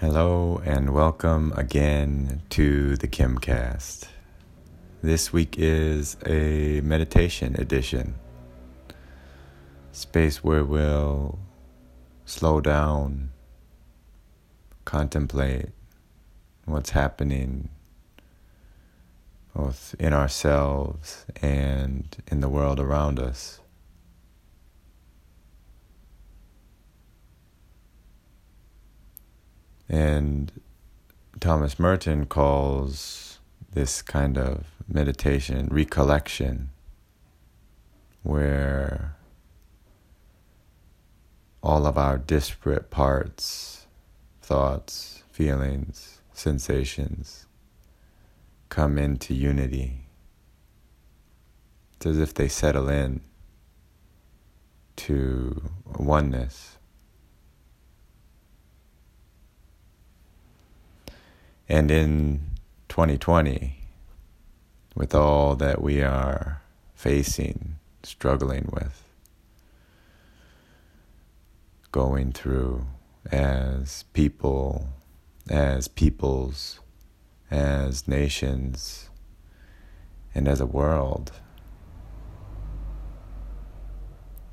Hello and welcome again to the Kimcast. This week is a meditation edition. Space where we'll slow down, contemplate what's happening both in ourselves and in the world around us. And Thomas Merton calls this kind of meditation recollection, where all of our disparate parts, thoughts, feelings, sensations come into unity. It's as if they settle in to oneness. And in 2020, with all that we are facing, struggling with, going through as people, as peoples, as nations, and as a world.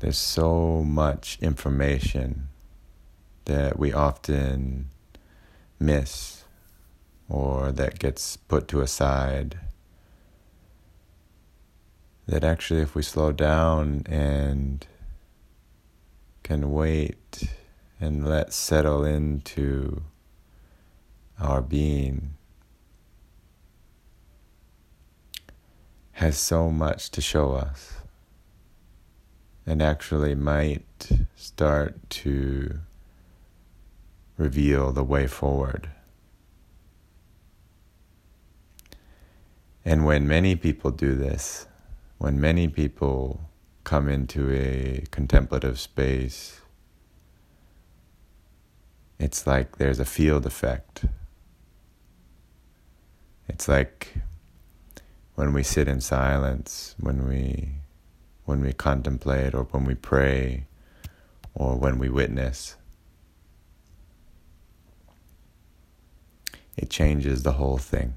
There's so much information that we often miss or that gets put to a side. That actually, if we slow down and can wait and let settle into our being, has so much to show us and actually might start to reveal the way forward. And when many people do this, when many people come into a contemplative space, it's like there's a field effect. It's like when we sit in silence, when we when we contemplate or when we pray or when we witness. It changes the whole thing.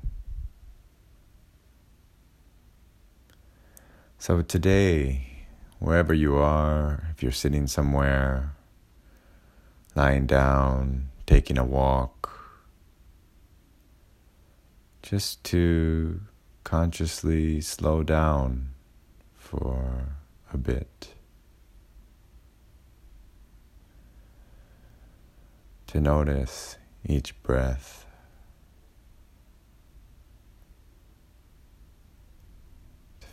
So today, wherever you are, if you're sitting somewhere, lying down, taking a walk, just to consciously slow down for a bit. To notice each breath.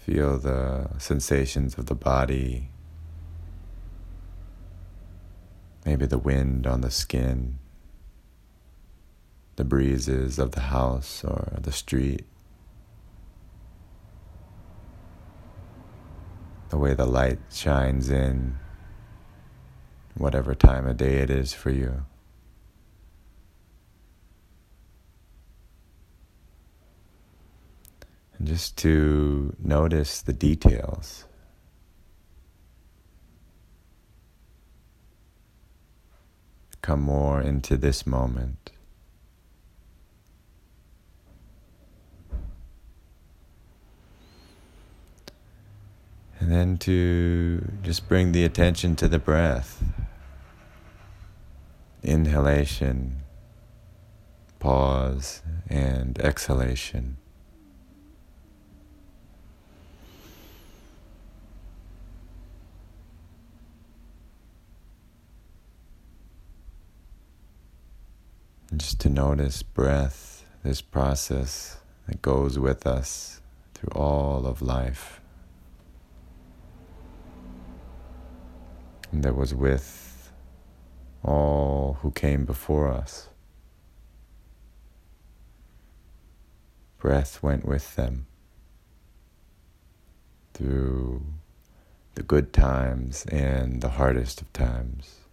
Feel the sensations of the body, maybe the wind on the skin, the breezes of the house or the street, the way the light shines in, whatever time of day it is for you. And just to notice the details. Come more into this moment. And then to just bring the attention to the breath. Inhalation, pause, and exhalation. And just to notice breath, this process that goes with us through all of life. And that was with all who came before us. Breath went with them through the good times and the hardest of times.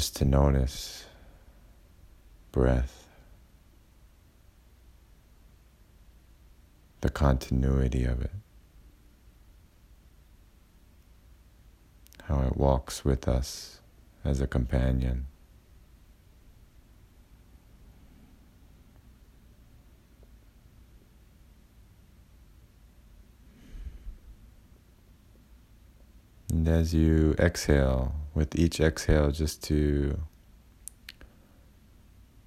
Just to notice breath, the continuity of it. how it walks with us as a companion. And as you exhale, with each exhale, just to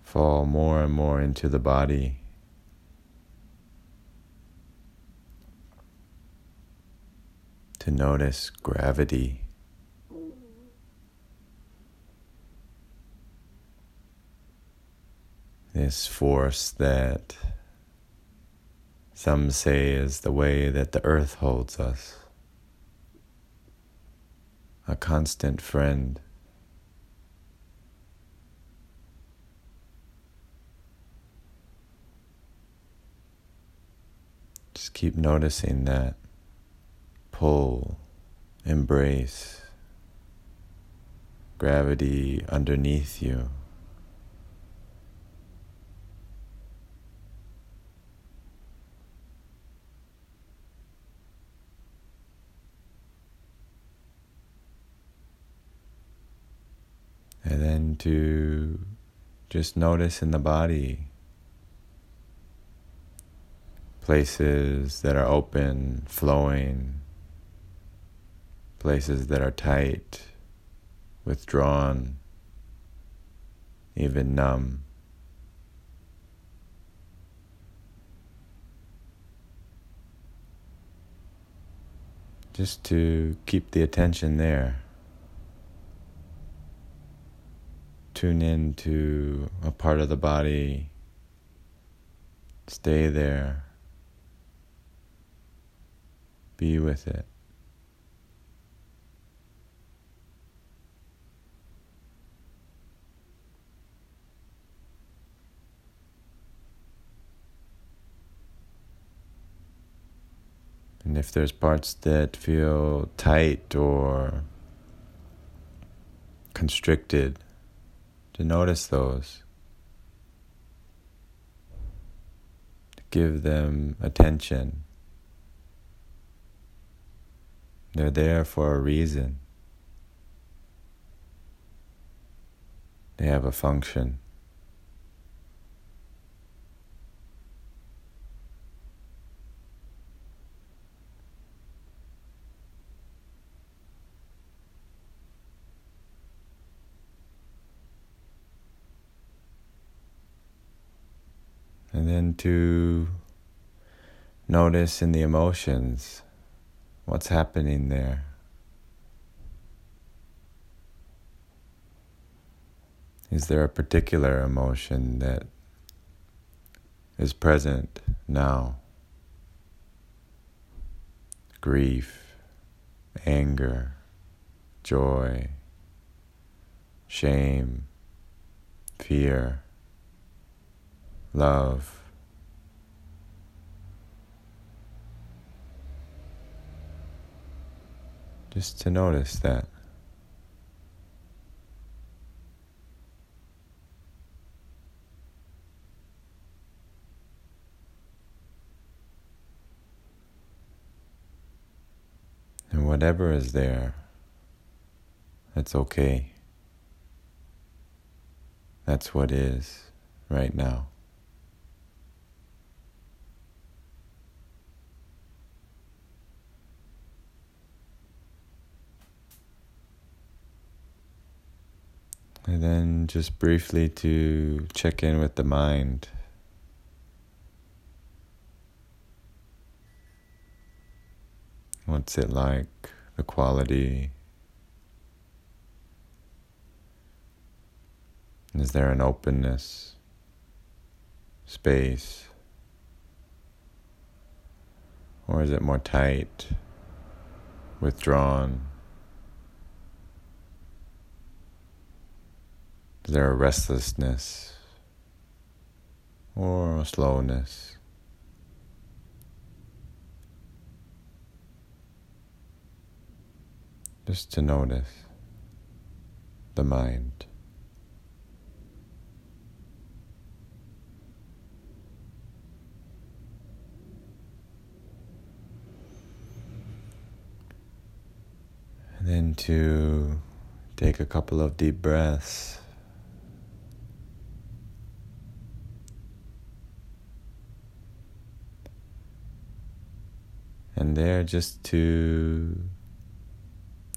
fall more and more into the body. To notice gravity. This force that some say is the way that the earth holds us a constant friend. Just keep noticing that pull, embrace, gravity underneath you. And then to just notice in the body places that are open, flowing, places that are tight, withdrawn, even numb. Just to keep the attention there. Tune in to a part of the body, stay there, be with it. And if there's parts that feel tight or constricted, to notice those, to give them attention. They're there for a reason. They have a function. And then to notice in the emotions what's happening there. Is there a particular emotion that is present now? Grief, anger, joy, shame, fear love. Just to notice that. And whatever is there, that's okay. That's what is right now. And then just briefly to check in with the mind. What's it like? The quality? Is there an openness, space? Or is it more tight, withdrawn? A restlessness or slowness? Just to notice the mind. And then to take a couple of deep breaths. And there, just to,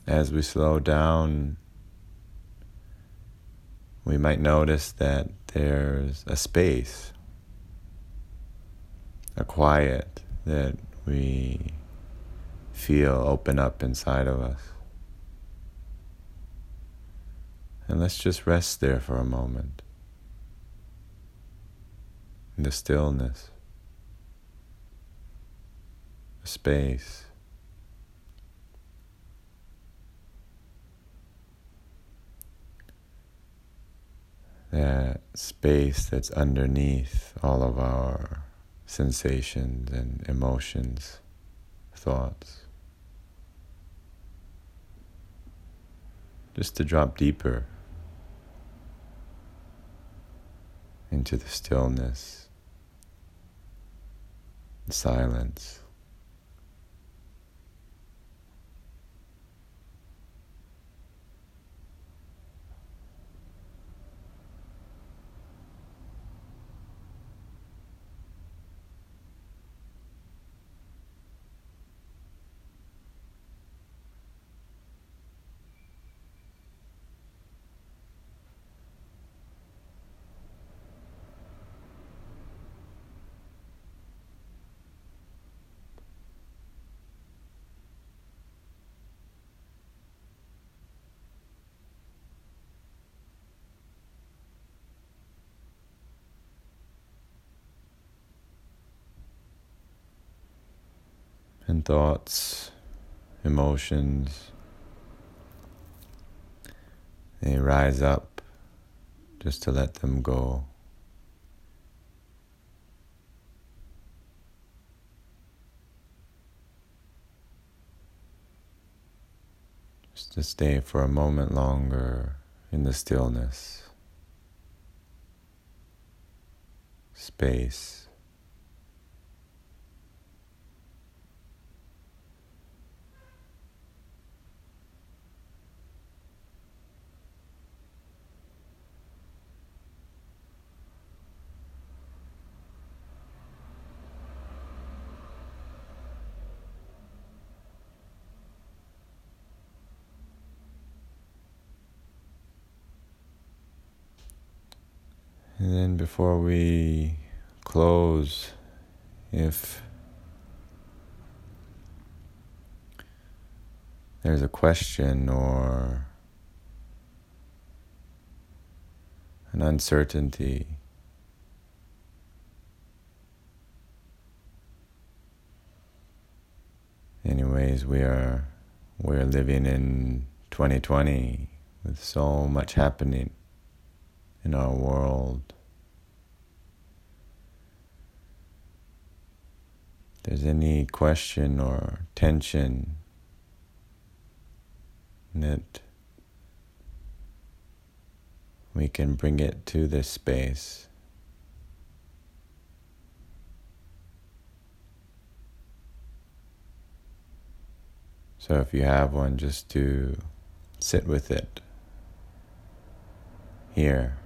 as we slow down, we might notice that there's a space, a quiet that we feel open up inside of us. And let's just rest there for a moment in the stillness, space. That space that's underneath all of our sensations and emotions, thoughts. Just to drop deeper into the stillness, the silence. And thoughts, emotions, they rise up just to let them go. Just to stay for a moment longer in the stillness, space. And then before we close, if there's a question or an uncertainty, anyways, we are we're living in 2020 with so much happening in our world. There's any question or tension that we can bring it to this space. So if you have one, just to sit with it here.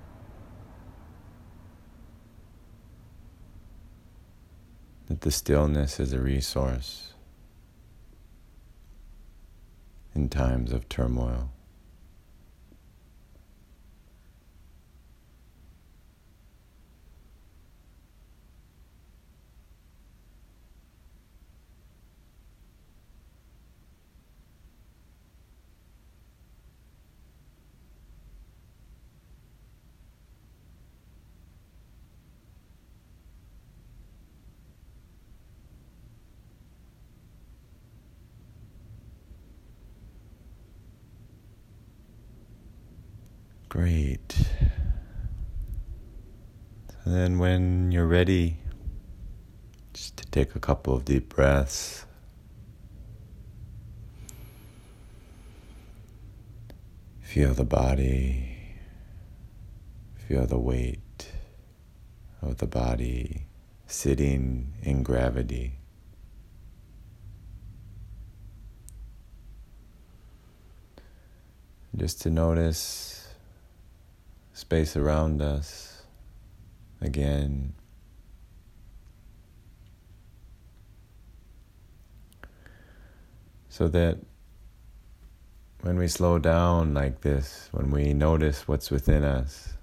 That the stillness is a resource in times of turmoil. Great. And then when you're ready, just to take a couple of deep breaths. Feel the body, feel the weight of the body sitting in gravity. just to notice space around us again. So that when we slow down like this, when we notice what's within us,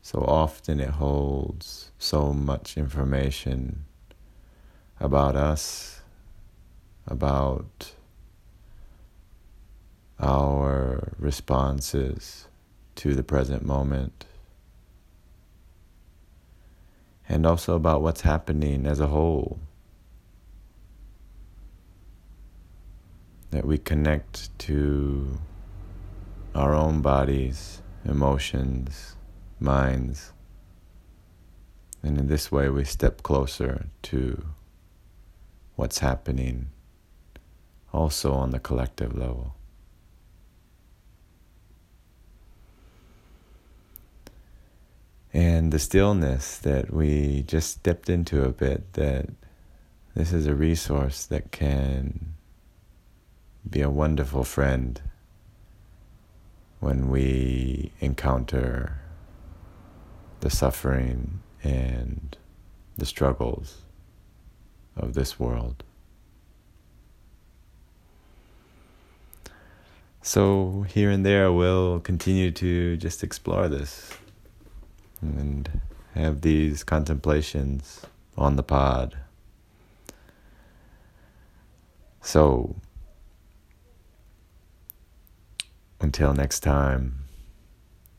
so often it holds so much information about us, about our responses to the present moment, and also about what's happening as a whole. That we connect to our own bodies, emotions, minds, and in this way we step closer to what's happening also on the collective level. And the stillness that we just stepped into a bit, that this is a resource that can be a wonderful friend when we encounter the suffering and the struggles of this world. So, here and there, we'll continue to just explore this and have these contemplations on the pod. So, until next time,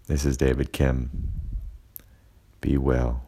this is David Kim. Be well.